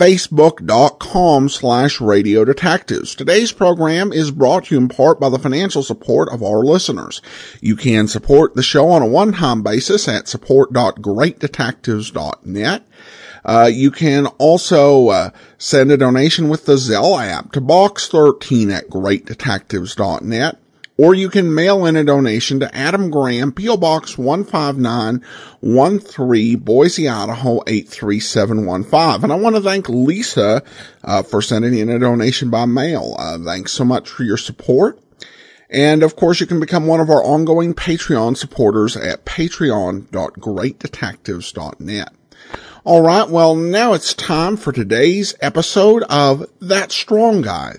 facebook.com slash radio detectives. Today's program is brought to you in part by the financial support of our listeners. You can support the show on a one-time basis at support.greatdetectives.net. Uh, you can also uh, send a donation with the Zelle app to box13 at greatdetectives.net or you can mail in a donation to Adam Graham, P.O. Box 15913, Boise, Idaho 83715. And I want to thank Lisa uh, for sending in a donation by mail. Uh, thanks so much for your support. And of course, you can become one of our ongoing Patreon supporters at patreon.greatdetectives.net. All right. Well, now it's time for today's episode of That Strong Guy.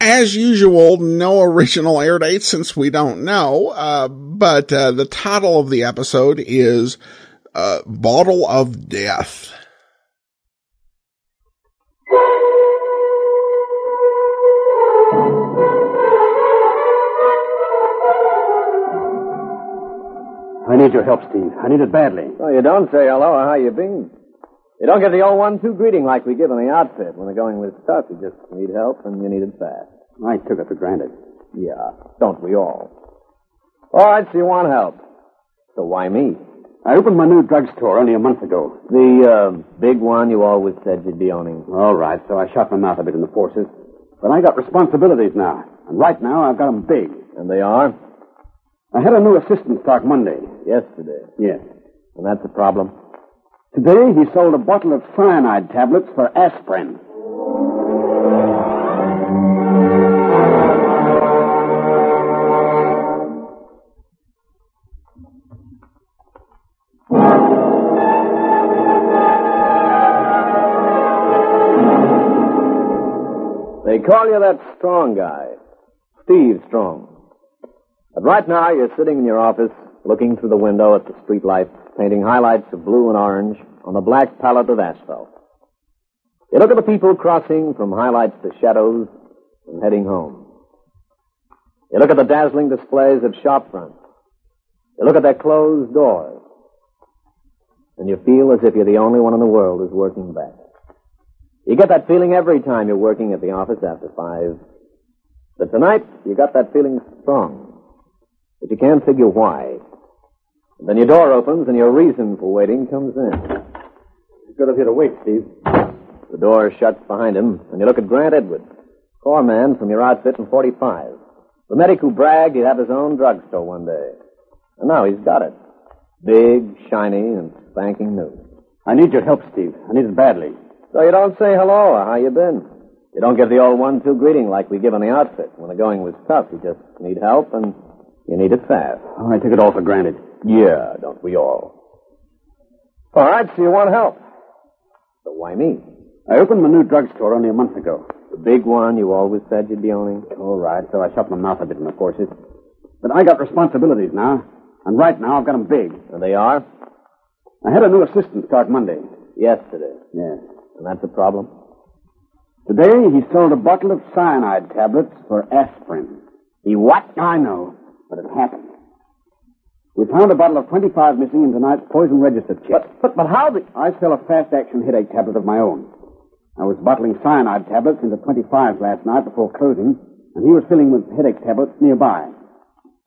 As usual, no original air date since we don't know, uh, but uh, the title of the episode is uh, Bottle of Death. I need your help, Steve. I need it badly. Oh, you don't say hello or how you been. You don't get the old one-two greeting like we give in the outfit. When the going was tough, you just need help and you need it fast. I took it for granted. Yeah, don't we all? All right, so you want help. So why me? I opened my new drugstore only a month ago. The uh, big one you always said you'd be owning. All right, so I shot my mouth a bit in the forces. But I got responsibilities now. And right now, I've got them big. And they are? I had a new assistant start Monday. Yesterday. Yes. And that's a problem? Today, he sold a bottle of cyanide tablets for aspirin. They call you that strong guy. Steve Strong. But right now, you're sitting in your office, looking through the window at the street lights, painting highlights of blue and orange on a black palette of asphalt. You look at the people crossing from highlights to shadows and heading home. You look at the dazzling displays of shop fronts. You look at their closed doors. And you feel as if you're the only one in the world who's working back. You get that feeling every time you're working at the office after five. But tonight, you got that feeling strong. But you can't figure why. And then your door opens and your reason for waiting comes in. It's good of you to wait, Steve. The door shuts behind him, and you look at Grant Edwards, corpsman from your outfit in 45. The medic who bragged he'd have his own drugstore one day. And now he's got it. Big, shiny, and spanking new. I need your help, Steve. I need it badly. So you don't say hello or how you been. You don't give the old one-two greeting like we give in the outfit. When the going was tough, you just need help and you need it fast. Oh, I took it all for granted. Yeah, don't we all? All right, so you want help. So why me? I opened my new drugstore only a month ago. The big one you always said you'd be owning? All right, so I shut my mouth a bit in the forces. But I got responsibilities now. And right now, I've got them big. And they are? I had a new assistant start Monday. Yesterday. Yes. And that's a problem? Today, he sold a bottle of cyanide tablets for aspirin. He what? I know, but it happened. We found a bottle of 25 missing in tonight's poison register check. But, but, but how the... I sell a fast-action headache tablet of my own. I was bottling cyanide tablets into 25s last night before closing, and he was filling with headache tablets nearby.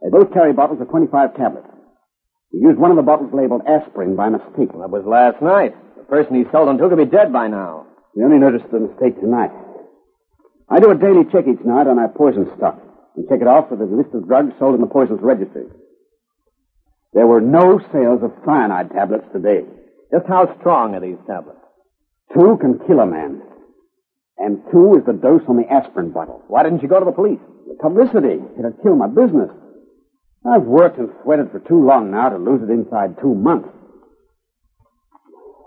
They both carry bottles of 25 tablets. He used one of the bottles labeled aspirin by mistake. Well, that was last night. The person he sold them to could be dead by now. We only noticed the mistake tonight. I do a daily check each night on our poison stock and check it off with a list of drugs sold in the poisons registry. There were no sales of cyanide tablets today. Just how strong are these tablets? Two can kill a man. And two is the dose on the aspirin bottle. Why didn't you go to the police? The publicity. It'd kill my business. I've worked and sweated for too long now to lose it inside two months.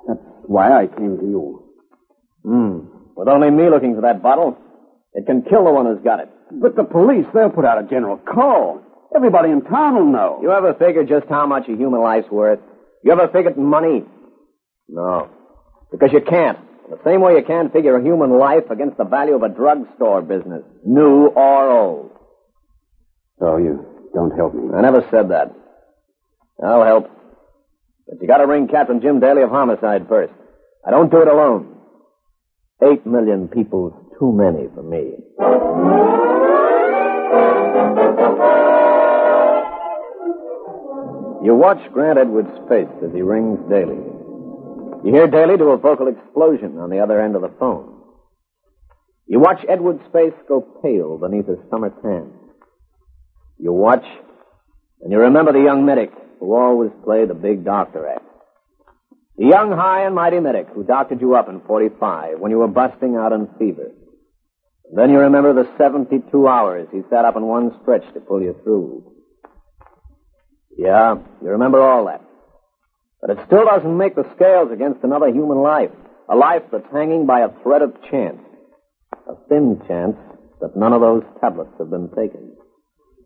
That's why I came to you. Hmm. With only me looking for that bottle, it can kill the one who's got it. But the police, they'll put out a general call. Everybody in town will know. You ever figure just how much a human life's worth? You ever figured in money? No. Because you can't. The same way you can't figure a human life against the value of a drugstore business, new or old. So you don't help me. I never said that. I'll help. But you gotta ring Captain Jim Daly of Homicide first. I don't do it alone. Eight million people's too many for me. You watch Grant Edwards' face as he rings Daly. You hear Daly do a vocal explosion on the other end of the phone. You watch Edwards' face go pale beneath his summer tan. You watch, and you remember the young medic who always played the big doctor act. The young high and mighty medic who doctored you up in 45 when you were busting out in fever. Then you remember the 72 hours he sat up in one stretch to pull you through. Yeah, you remember all that. But it still doesn't make the scales against another human life. A life that's hanging by a thread of chance. A thin chance that none of those tablets have been taken.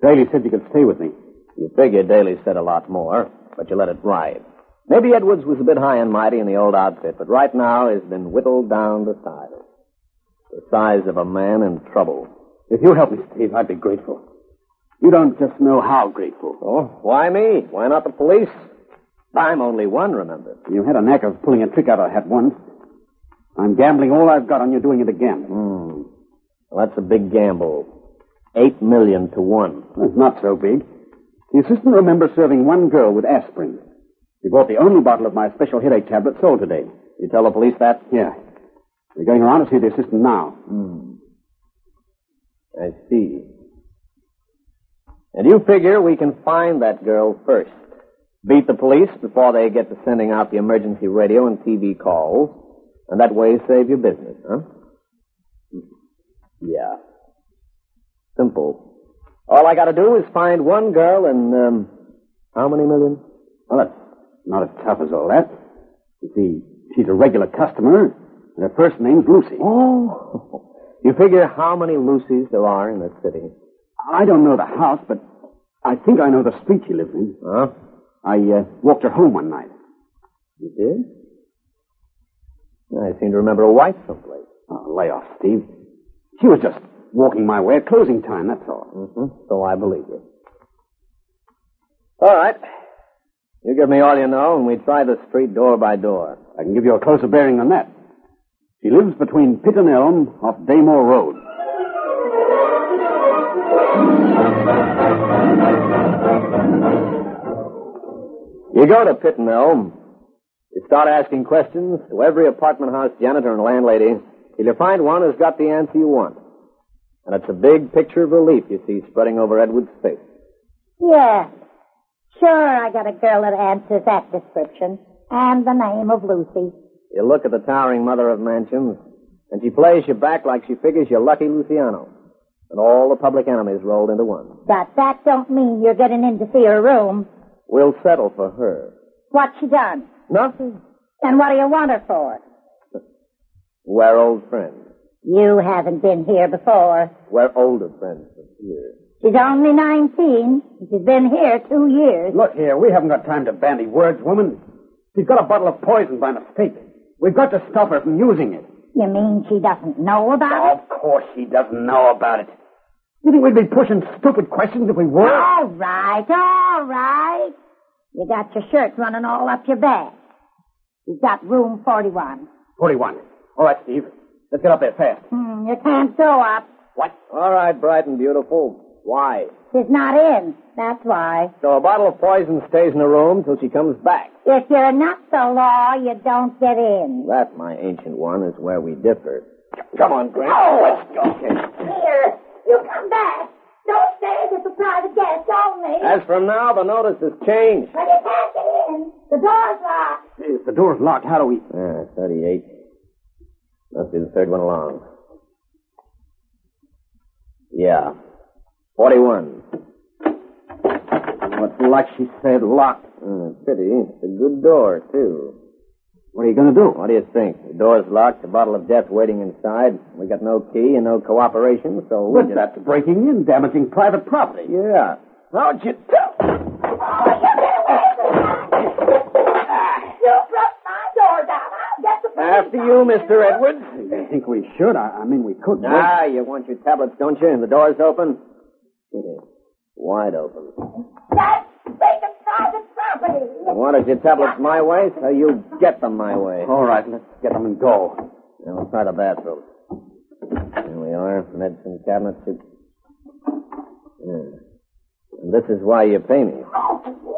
Daly said you could stay with me. You figured Daly said a lot more, but you let it ride. Maybe Edwards was a bit high and mighty in the old outfit, but right now he's been whittled down to size. The size of a man in trouble. If you help me, Steve, I'd be grateful. You don't just know how grateful. Oh, why me? Why not the police? I'm only one, remember. You had a knack of pulling a trick out of a hat once. I'm gambling all I've got on you doing it again. Hmm. Well, that's a big gamble. Eight million to one. It's not so big. The assistant remembers serving one girl with aspirin. He bought the only bottle of my special headache tablet sold today. You tell the police that? Yeah. We're going around to see the assistant now. Hmm. I see. And you figure we can find that girl first. Beat the police before they get to sending out the emergency radio and TV calls. And that way save your business, huh? Yeah. Simple. All I gotta do is find one girl and, um, how many million? Well, that's not as tough as all that. You see, she's a regular customer, and her first name's Lucy. Oh. You figure how many Lucys there are in the city? I don't know the house, but I think I know the street she lives in. Huh? I uh, walked her home one night. You did? I seem to remember a wife someplace. Oh, lay off, Steve. She was just walking my way at closing time, that's all. Mm-hmm. So I believe you. All right. You give me all you know, and we try the street door by door. I can give you a closer bearing than that. She lives between Pitt and Elm off Daymore Road. You go to Pitt and Elm. You start asking questions to every apartment house janitor and landlady till you find one who's got the answer you want. And it's a big picture of relief you see spreading over Edward's face. Yeah. Sure, I got a girl that answers that description. And the name of Lucy. You look at the towering mother of mansions, and she plays you back like she figures you're lucky Luciano. And all the public enemies rolled into one. But that don't mean you're getting in to see her room. We'll settle for her. What she done? Nothing. And what do you want her for? We're old friends. You haven't been here before. We're older friends than here. She's only 19. She's been here two years. Look here, we haven't got time to bandy words, woman. She's got a bottle of poison by mistake. We've got to stop her from using it. You mean she doesn't know about it? Of course she doesn't know about it. You think we'd be pushing stupid questions if we were? All right, all right. You got your shirt running all up your back. You've got room 41. 41. All right, Steve. Let's get up there fast. Hmm, you can't go up. What? All right, bright and beautiful. Why? She's not in. That's why. So a bottle of poison stays in the room till she comes back. If you're not the law, you don't get in. That, my ancient one, is where we differ. Come on, Grant. Oh. Let's go. Here, you come back. Don't stay as a private guest only. As from now, the notice has changed. But you can't get in. The door's locked. If the door's locked, how do we... Ah, 38. Must be the third one along. Yeah. 41. What's luck she said, locked. Uh, pity. It's a good door, too. What are you going to do? What do you think? The door's locked, a bottle of death waiting inside. We got no key and no cooperation, so we But just... that's breaking in, damaging private property. Yeah. How'd you tell? Oh, you get away from me. You broke my door down. I'll get the After you, Mr. Edwards. I think we should. I, I mean, we could. but- Ah, you want your tablets, don't you? And the door's open? Here. Wide open. That's vacant private property. I wanted your tablets my way, so you get them my way. All right, let's get them and go. Now, we'll try the bathroom. Here we are, medicine cabinets. Yeah. And this is why you pay me.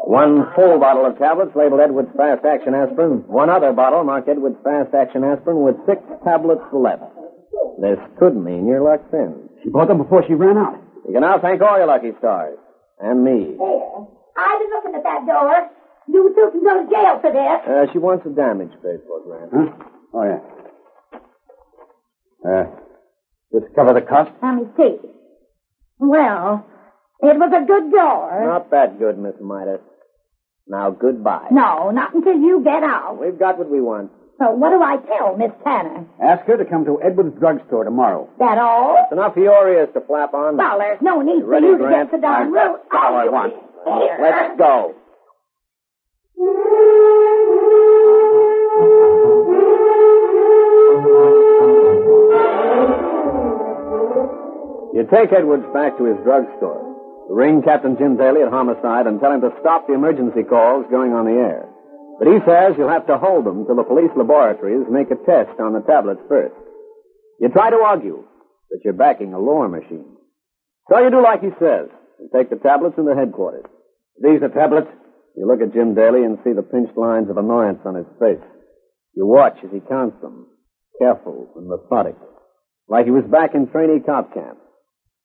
One full bottle of tablets labeled Edwards Fast Action Aspirin. One other bottle marked Edwards Fast Action Aspirin with six tablets left. This could mean you're locked in. She bought them before she ran out. You can now thank all your lucky stars. And me. There. I've been looking at that door. You two can go to jail for this. Uh, she wants the damage paid for, Grant. Huh? Oh, yeah. Uh, this cover the cost? Let me see. Well, it was a good door. Not that good, Miss Midas. Now, goodbye. No, not until you get out. We've got what we want. So what do I tell Miss Tanner? Ask her to come to Edwards Drugstore tomorrow. That all? It's enough for your ears to flap on. Well, there's no need for Ready, you to Grant? get the darn root. all I want. Here. Let's go. You take Edwards back to his drugstore. Ring Captain Jim Daly at Homicide and tell him to stop the emergency calls going on the air. But he says you'll have to hold them till the police laboratories make a test on the tablets first. You try to argue that you're backing a lore machine. So you do like he says and take the tablets into headquarters. These are tablets. You look at Jim Daly and see the pinched lines of annoyance on his face. You watch as he counts them, careful and methodic, like he was back in trainee cop camp.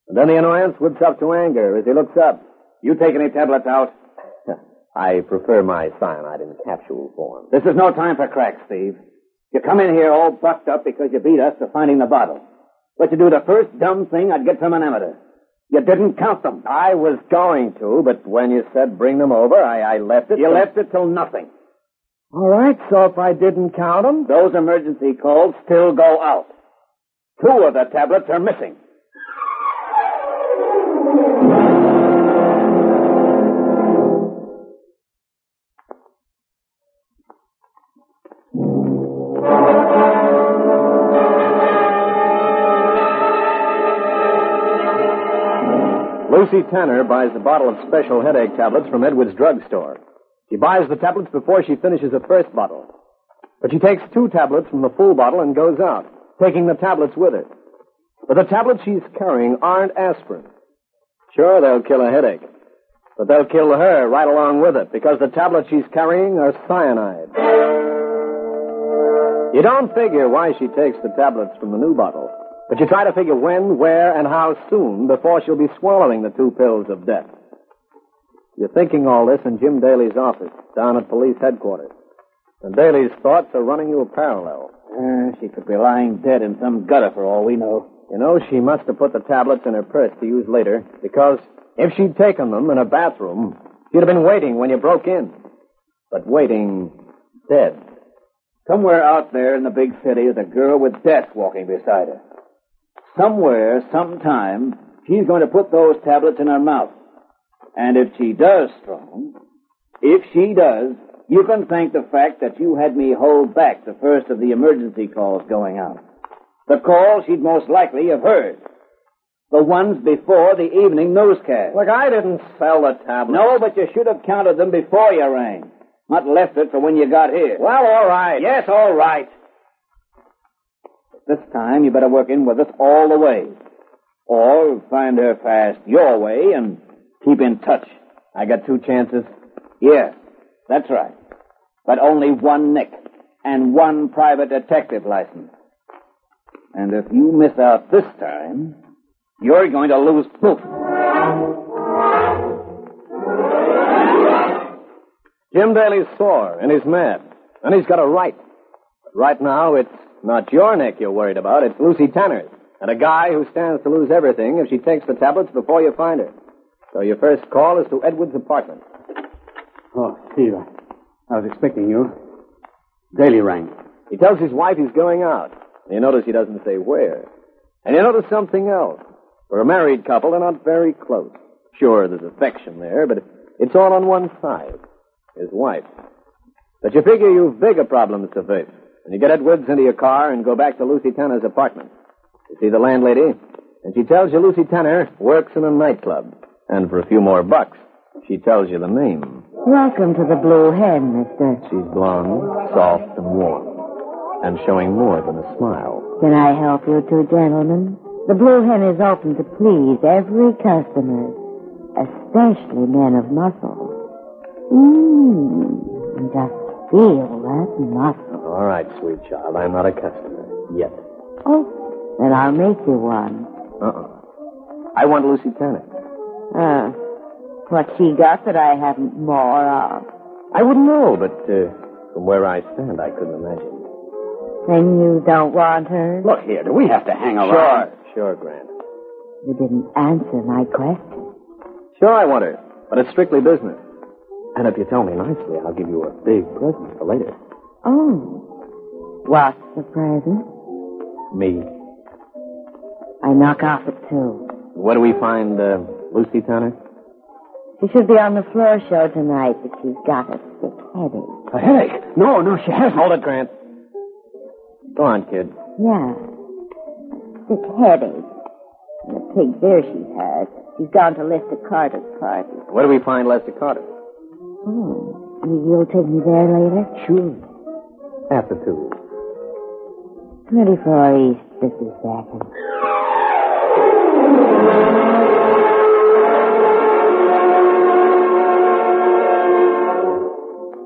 And then the annoyance whips up to anger as he looks up. You take any tablets out? I prefer my cyanide in capsule form. This is no time for cracks, Steve. You come in here all bucked up because you beat us to finding the bottle. But you do the first dumb thing I'd get from an amateur. You didn't count them. I was going to, but when you said bring them over, I, I left it. You till- left it till nothing. All right, so if I didn't count them, Those emergency calls still go out. Two of the tablets are missing. Lucy Tanner buys a bottle of special headache tablets from Edwards Drugstore. She buys the tablets before she finishes the first bottle. But she takes two tablets from the full bottle and goes out, taking the tablets with her. But the tablets she's carrying aren't aspirin. Sure, they'll kill a headache. But they'll kill her right along with it because the tablets she's carrying are cyanide. You don't figure why she takes the tablets from the new bottle. But you try to figure when, where, and how soon before she'll be swallowing the two pills of death. You're thinking all this in Jim Daly's office, down at police headquarters. And Daly's thoughts are running you a parallel. Uh, she could be lying dead in some gutter for all we know. You know, she must have put the tablets in her purse to use later, because if she'd taken them in a bathroom, she'd have been waiting when you broke in. But waiting dead. Somewhere out there in the big city is a girl with death walking beside her. Somewhere, sometime, she's going to put those tablets in her mouth. And if she does, Strong, if she does, you can thank the fact that you had me hold back the first of the emergency calls going out. The call she'd most likely have heard. The ones before the evening newscast. Look, I didn't sell the tablets. No, but you should have counted them before you rang. Not left it for when you got here. Well, all right. Yes, all right. This time you better work in with us all the way. Or find her fast your way and keep in touch. I got two chances. Yeah, that's right. But only one nick and one private detective license. And if you miss out this time, you're going to lose both. Jim Daly's sore and he's mad. And he's got a right. But right now, it's not your neck you're worried about, it's Lucy Tanner's. And a guy who stands to lose everything if she takes the tablets before you find her. So your first call is to Edwards' apartment. Oh, Steve, I was expecting you. Daly rang. He tells his wife he's going out. And you notice he doesn't say where. And you notice something else. For a married couple, they're not very close. Sure, there's affection there, but it's all on one side. His wife. But you figure you've bigger problems to face. And you get Edwards into your car and go back to Lucy Tanner's apartment. You see the landlady, and she tells you Lucy Tanner works in a nightclub. And for a few more bucks, she tells you the name. Welcome to the Blue Hen, mister. She's blonde, soft, and warm, and showing more than a smile. Can I help you two gentlemen? The Blue Hen is open to please every customer, especially men of muscle. Mmm, just feel that muscle. All right, sweet child. I'm not a customer. Yet. Oh, then I'll make you one. Uh-uh. I want Lucy Tanner. Uh, what she got that I haven't more of? I wouldn't know, but uh, from where I stand, I couldn't imagine. Then you don't want her? Look here, do we have to hang around? Sure, sure, Grant. You didn't answer my question. Sure, I want her, but it's strictly business. And if you tell me nicely, I'll give you a big present for later. Oh. What's the present? Me. I knock off at two. Where do we find uh, Lucy Tanner? She should be on the floor show tonight, but she's got a sick headache. A headache? No, no, she hasn't. Hold it, Grant. Go on, kid. Yeah. A sick headache. And the pig beer she's had. She's gone to Lester Carter's party. Where do we find Lester Carter? Oh. You- You'll take me there later? Sure. After two. 24 East, 52nd.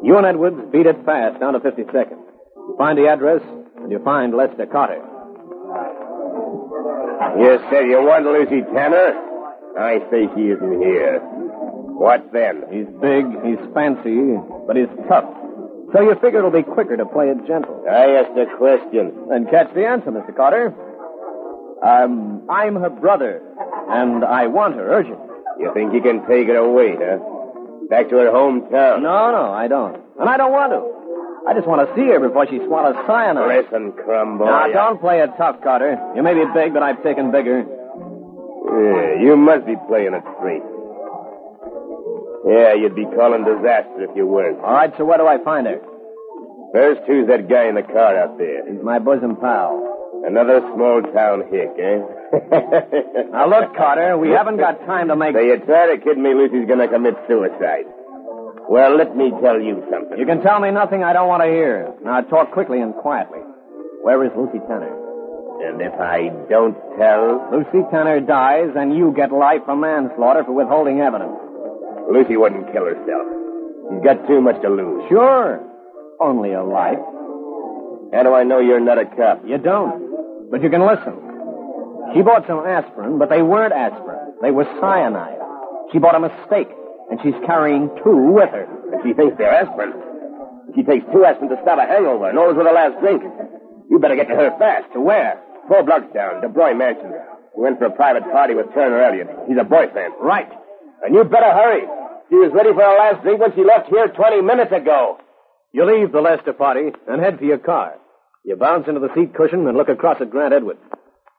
You and Edwards beat it fast down to 52nd. You find the address, and you find Lester Carter. You said you want Lucy Tanner? I think she isn't here. What then? He's big, he's fancy, but he's tough. So you figure it'll be quicker to play it gentle. I asked a question. Then catch the answer, Mr. Carter. Um, I'm her brother, and I want her urgent. You think you can take her away, huh? Back to her hometown? No, no, I don't. And I don't want to. I just want to see her before she swallows cyanide. Listen, crumb boy. Now, I- don't play it tough, Carter. You may be big, but I've taken bigger. Yeah, you must be playing it straight. Yeah, you'd be calling disaster if you weren't. All right, so where do I find her? First, who's that guy in the car out there? He's my bosom pal. Another small town hick, eh? Now, look, Carter, we haven't got time to make... So you try to kid me Lucy's gonna commit suicide. Well, let me tell you something. You can tell me nothing I don't want to hear. Now, talk quickly and quietly. Where is Lucy Tanner? And if I don't tell, Lucy Tanner dies, and you get life for manslaughter for withholding evidence. Lucy wouldn't kill herself. She's got too much to lose. Sure. Only a life. How do I know you're not a cop? You don't. But you can listen. She bought some aspirin, but they weren't aspirin. They were cyanide. She bought a mistake, and she's carrying two with her. And she thinks they're aspirin. She takes two aspirin to stop a hangover and knows with her last drink. You better get to her fast. To where? Four blocks down, DeBroy Mansion. She went for a private party with Turner Elliott. He's a boyfriend. Right. And you better hurry. She was ready for her last drink when she left here 20 minutes ago. You leave the Lester party and head for your car. You bounce into the seat cushion and look across at Grant Edwards.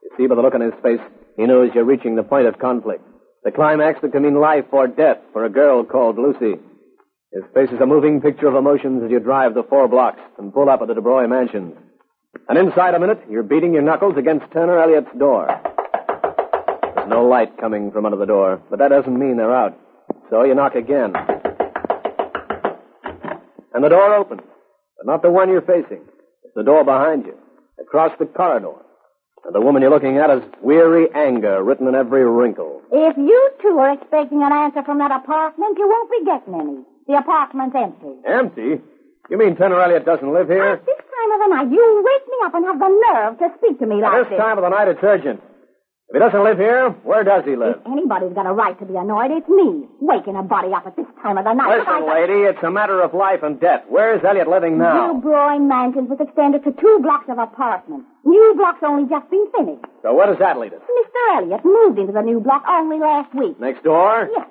You see by the look on his face, he knows you're reaching the point of conflict. The climax that can mean life or death for a girl called Lucy. His face is a moving picture of emotions as you drive the four blocks and pull up at the DeBroy Mansion. And inside a minute, you're beating your knuckles against Turner Elliott's door. There's no light coming from under the door, but that doesn't mean they're out. So you knock again. And the door opens, but not the one you're facing. It's the door behind you, across the corridor. And the woman you're looking at has weary anger written in every wrinkle. If you two are expecting an answer from that apartment, you won't be getting any. The apartment's empty. Empty? You mean Turner Elliott doesn't live here? At this time of the night, you wake me up and have the nerve to speak to me At like this time of the night, it's urgent. If he doesn't live here, where does he live? If anybody's got a right to be annoyed, it's me. Waking a body up at this time of the night. Listen, I- lady, it's a matter of life and death. Where is Elliot living now? New Broyne Mansions was extended to two blocks of apartments. New block's only just been finished. So where does that lead us? Mr. Elliot moved into the new block only last week. Next door? Yes.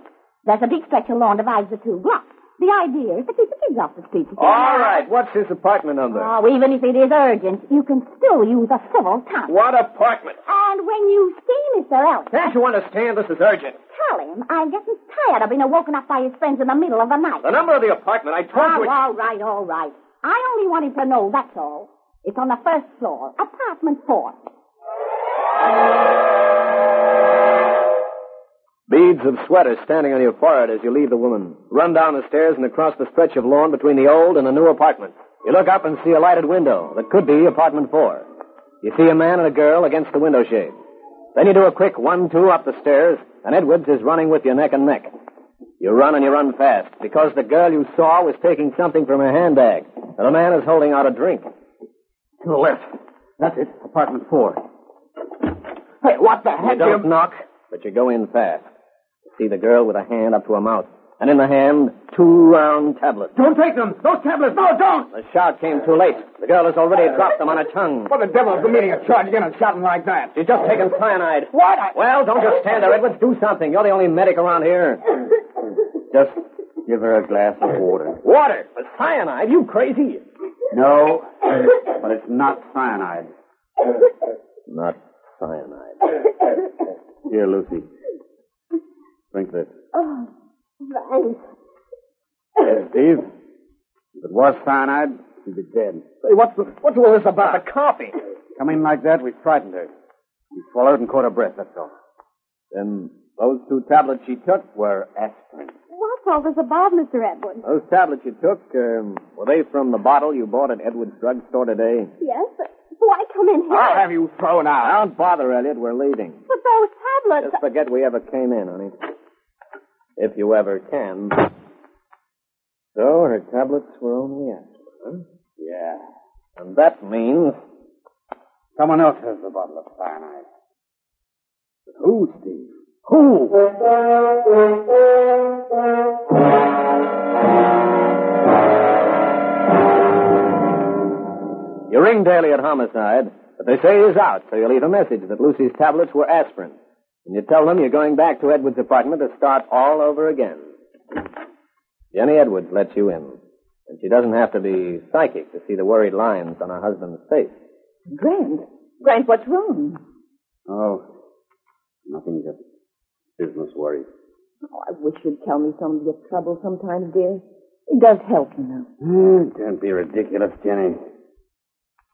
There's a big stretch of lawn divides the two blocks. The idea is to keep the kids off the street. All right. What's his apartment number? Oh, even if it is urgent, you can still use a civil tongue. What apartment? And when you see Mr. Elliott, Can't you understand this is urgent? tell him I'm getting tired of being woken up by his friends in the middle of the night. The number of the apartment, I told Oh, you. Ah, all right, all right. I only wanted to know, that's all. It's on the first floor, apartment four. Beads of sweat are standing on your forehead as you leave the woman. Run down the stairs and across the stretch of lawn between the old and the new apartment. You look up and see a lighted window that could be apartment four. You see a man and a girl against the window shade. Then you do a quick one-two up the stairs, and Edwards is running with you neck and neck. You run and you run fast because the girl you saw was taking something from her handbag, and the man is holding out a drink. To the left. That's it. Apartment four. Hey, what the heck? You don't knock, but you go in fast. See the girl with a hand up to her mouth, and in the hand, two round tablets. Don't take them. Those tablets. No, don't. The shout came too late. The girl has already uh, dropped them on her tongue. What the devil is the meaning of charging in and shouting like that? She's just taken cyanide. What? I... Well, don't just stand there, Edwards. Do something. You're the only medic around here. Just give her a glass of water. Water? With cyanide? You crazy? No, but it's not cyanide. Not cyanide. Here, Lucy. Drink this. Oh, thanks. Yes, Steve. If it was cyanide, she'd be dead. Hey, what's, the, what's all this about the coffee? Coming like that, we frightened her. She swallowed and caught her breath, that's all. Then those two tablets she took were aspirin. What's all this about, Mr. Edwards? Those tablets you took, um, were they from the bottle you bought at Edwards Drug Store today? Yes, but why come in here? I'll have you thrown out. Don't bother, Elliot. We're leaving. But those tablets. Just forget we ever came in, honey. If you ever can. So her tablets were only aspirin, huh? Yeah. And that means Someone else has the bottle of cyanide. But who, Steve? who? You ring Daly at homicide, but they say he's out, so you leave a message that Lucy's tablets were aspirin. And you tell them you're going back to Edwards' apartment to start all over again. Jenny Edwards lets you in. And she doesn't have to be psychic to see the worried lines on her husband's face. Grant. Grant, what's wrong? Oh, nothing, just business worries. Oh, I wish you'd tell me some of your trouble sometimes, dear. It does help, you know. Hmm, don't be ridiculous, Jenny.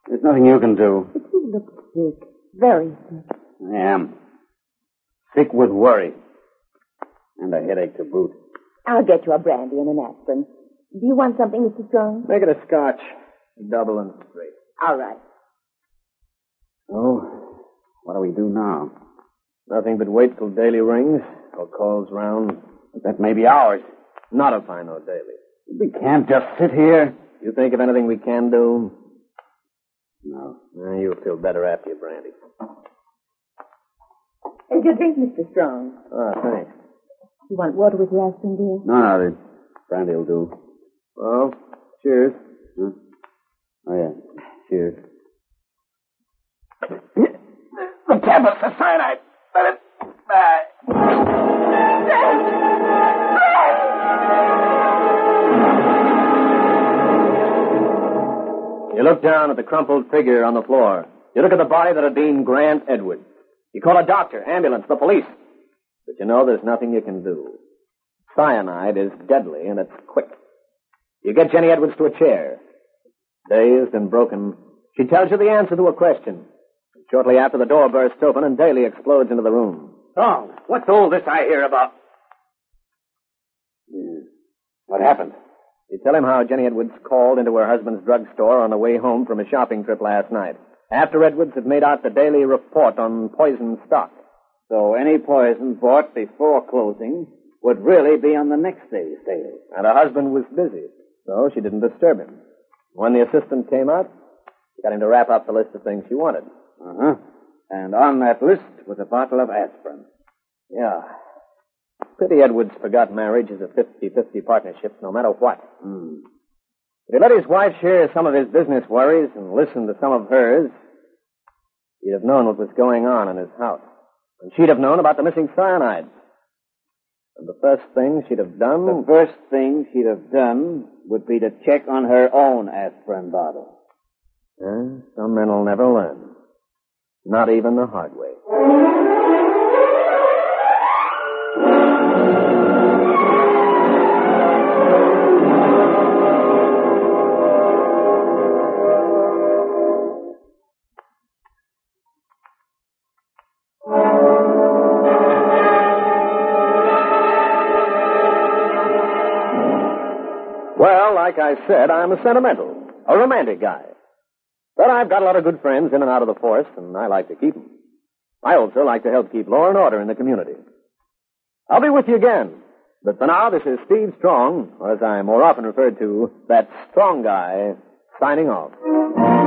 There's nothing you can do. But you look sick. Very sick. I am. Sick with worry. And a headache to boot. I'll get you a brandy and an aspirin. Do you want something, Mr. Strong? Make it a scotch. Double and straight. All right. Oh, what do we do now? Nothing but wait till Daly rings or calls round. That may be ours. Not if I know Daly. We can't just sit here. You think of anything we can do? No. Eh, you'll feel better after your brandy. Here's your drink, Mr. Strong. Ah, thanks. You want water with your aspirin, dear? No, no, the brandy will do. Well, cheers. Huh? Oh, yeah. Cheers. The tablets, the cyanide. Let it. You look down at the crumpled figure on the floor. You look at the body that had been Grant Edwards. You call a doctor, ambulance, the police. But you know there's nothing you can do. Cyanide is deadly and it's quick. You get Jenny Edwards to a chair. Dazed and broken, she tells you the answer to a question. Shortly after, the door bursts open and Daly explodes into the room. Strong, what's all this I hear about? Yeah. What happened? You tell him how Jenny Edwards called into her husband's drugstore on the way home from a shopping trip last night, after Edwards had made out the daily report on poison stock. So any poison bought before closing would really be on the next day's sale. And her husband was busy, so she didn't disturb him. When the assistant came out, she got him to wrap up the list of things she wanted. Uh-huh. And on that list was a bottle of aspirin. Yeah. Pity Edwards forgot marriage is a 50-50 partnership, no matter what. Hmm. If he let his wife share some of his business worries and listen to some of hers, he'd have known what was going on in his house. And she'd have known about the missing cyanide. And the first thing she'd have done... The first thing she'd have done would be to check on her own aspirin bottle. Eh, some men will never learn. Not even the hard way. Like I said, I'm a sentimental, a romantic guy. But I've got a lot of good friends in and out of the forest, and I like to keep them. I also like to help keep law and order in the community. I'll be with you again. But for now, this is Steve Strong, or as I'm more often referred to, that strong guy, signing off.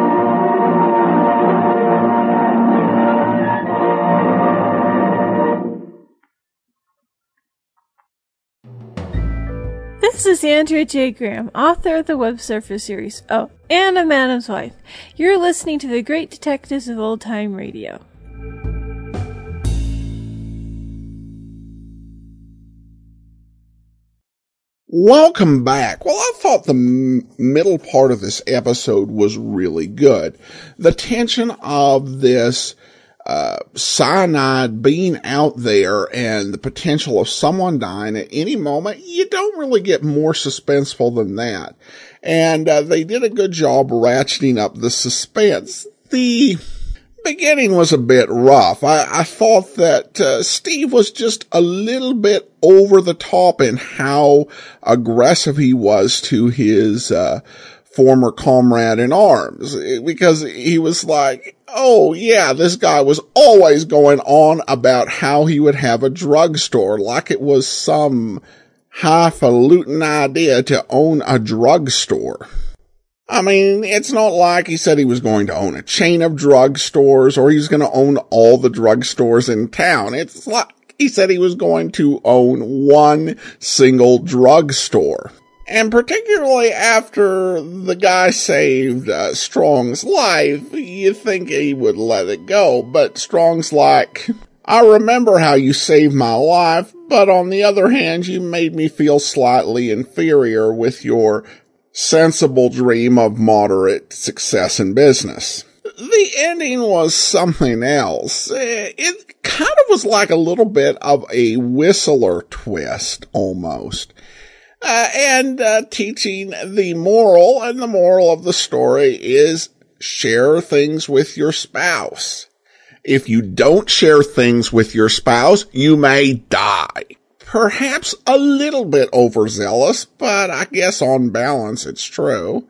This is Andrea J. Graham, author of the Web Surfer series. Oh, and a Madam's Wife. You're listening to the Great Detectives of Old Time Radio. Welcome back. Well, I thought the m- middle part of this episode was really good. The tension of this uh, cyanide being out there and the potential of someone dying at any moment, you don't really get more suspenseful than that. And uh, they did a good job ratcheting up the suspense. The beginning was a bit rough. I, I thought that uh, Steve was just a little bit over the top in how aggressive he was to his uh, former comrade in arms because he was like, oh yeah, this guy was always going on about how he would have a drugstore like it was some highfalutin idea to own a drugstore. I mean, it's not like he said he was going to own a chain of drugstores or he's going to own all the drugstores in town. It's like he said he was going to own one single drugstore. And particularly after the guy saved uh, Strong's life, you think he would let it go. But Strong's like, I remember how you saved my life, but on the other hand, you made me feel slightly inferior with your sensible dream of moderate success in business. The ending was something else. It kind of was like a little bit of a whistler twist almost. Uh, and uh, teaching the moral, and the moral of the story is share things with your spouse. If you don't share things with your spouse, you may die perhaps a little bit overzealous, but I guess on balance it's true.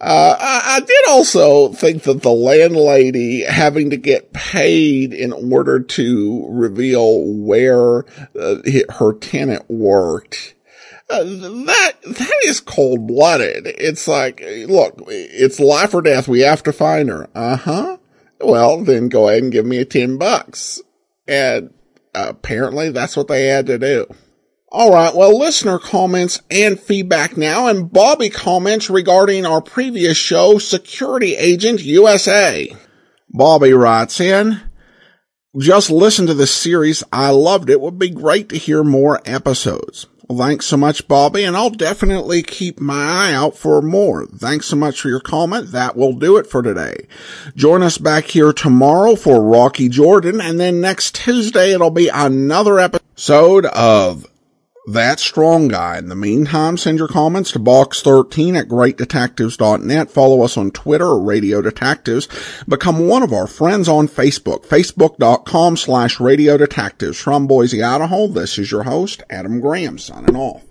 Uh, I, I, did also think that the landlady having to get paid in order to reveal where uh, her tenant worked. That, that is cold blooded. It's like, look, it's life or death. We have to find her. Uh huh. Well, then go ahead and give me a 10 bucks. And apparently that's what they had to do. All right. Well, listener comments and feedback now and Bobby comments regarding our previous show, Security Agent USA. Bobby writes in, just listen to this series. I loved it. Would be great to hear more episodes. Well, thanks so much, Bobby, and I'll definitely keep my eye out for more. Thanks so much for your comment. That will do it for today. Join us back here tomorrow for Rocky Jordan, and then next Tuesday it'll be another episode of that strong guy. In the meantime, send your comments to box13 at greatdetectives.net. Follow us on Twitter or Radio Detectives. Become one of our friends on Facebook, facebook.com slash Radio Detectives. From Boise, Idaho, this is your host, Adam Graham, signing off.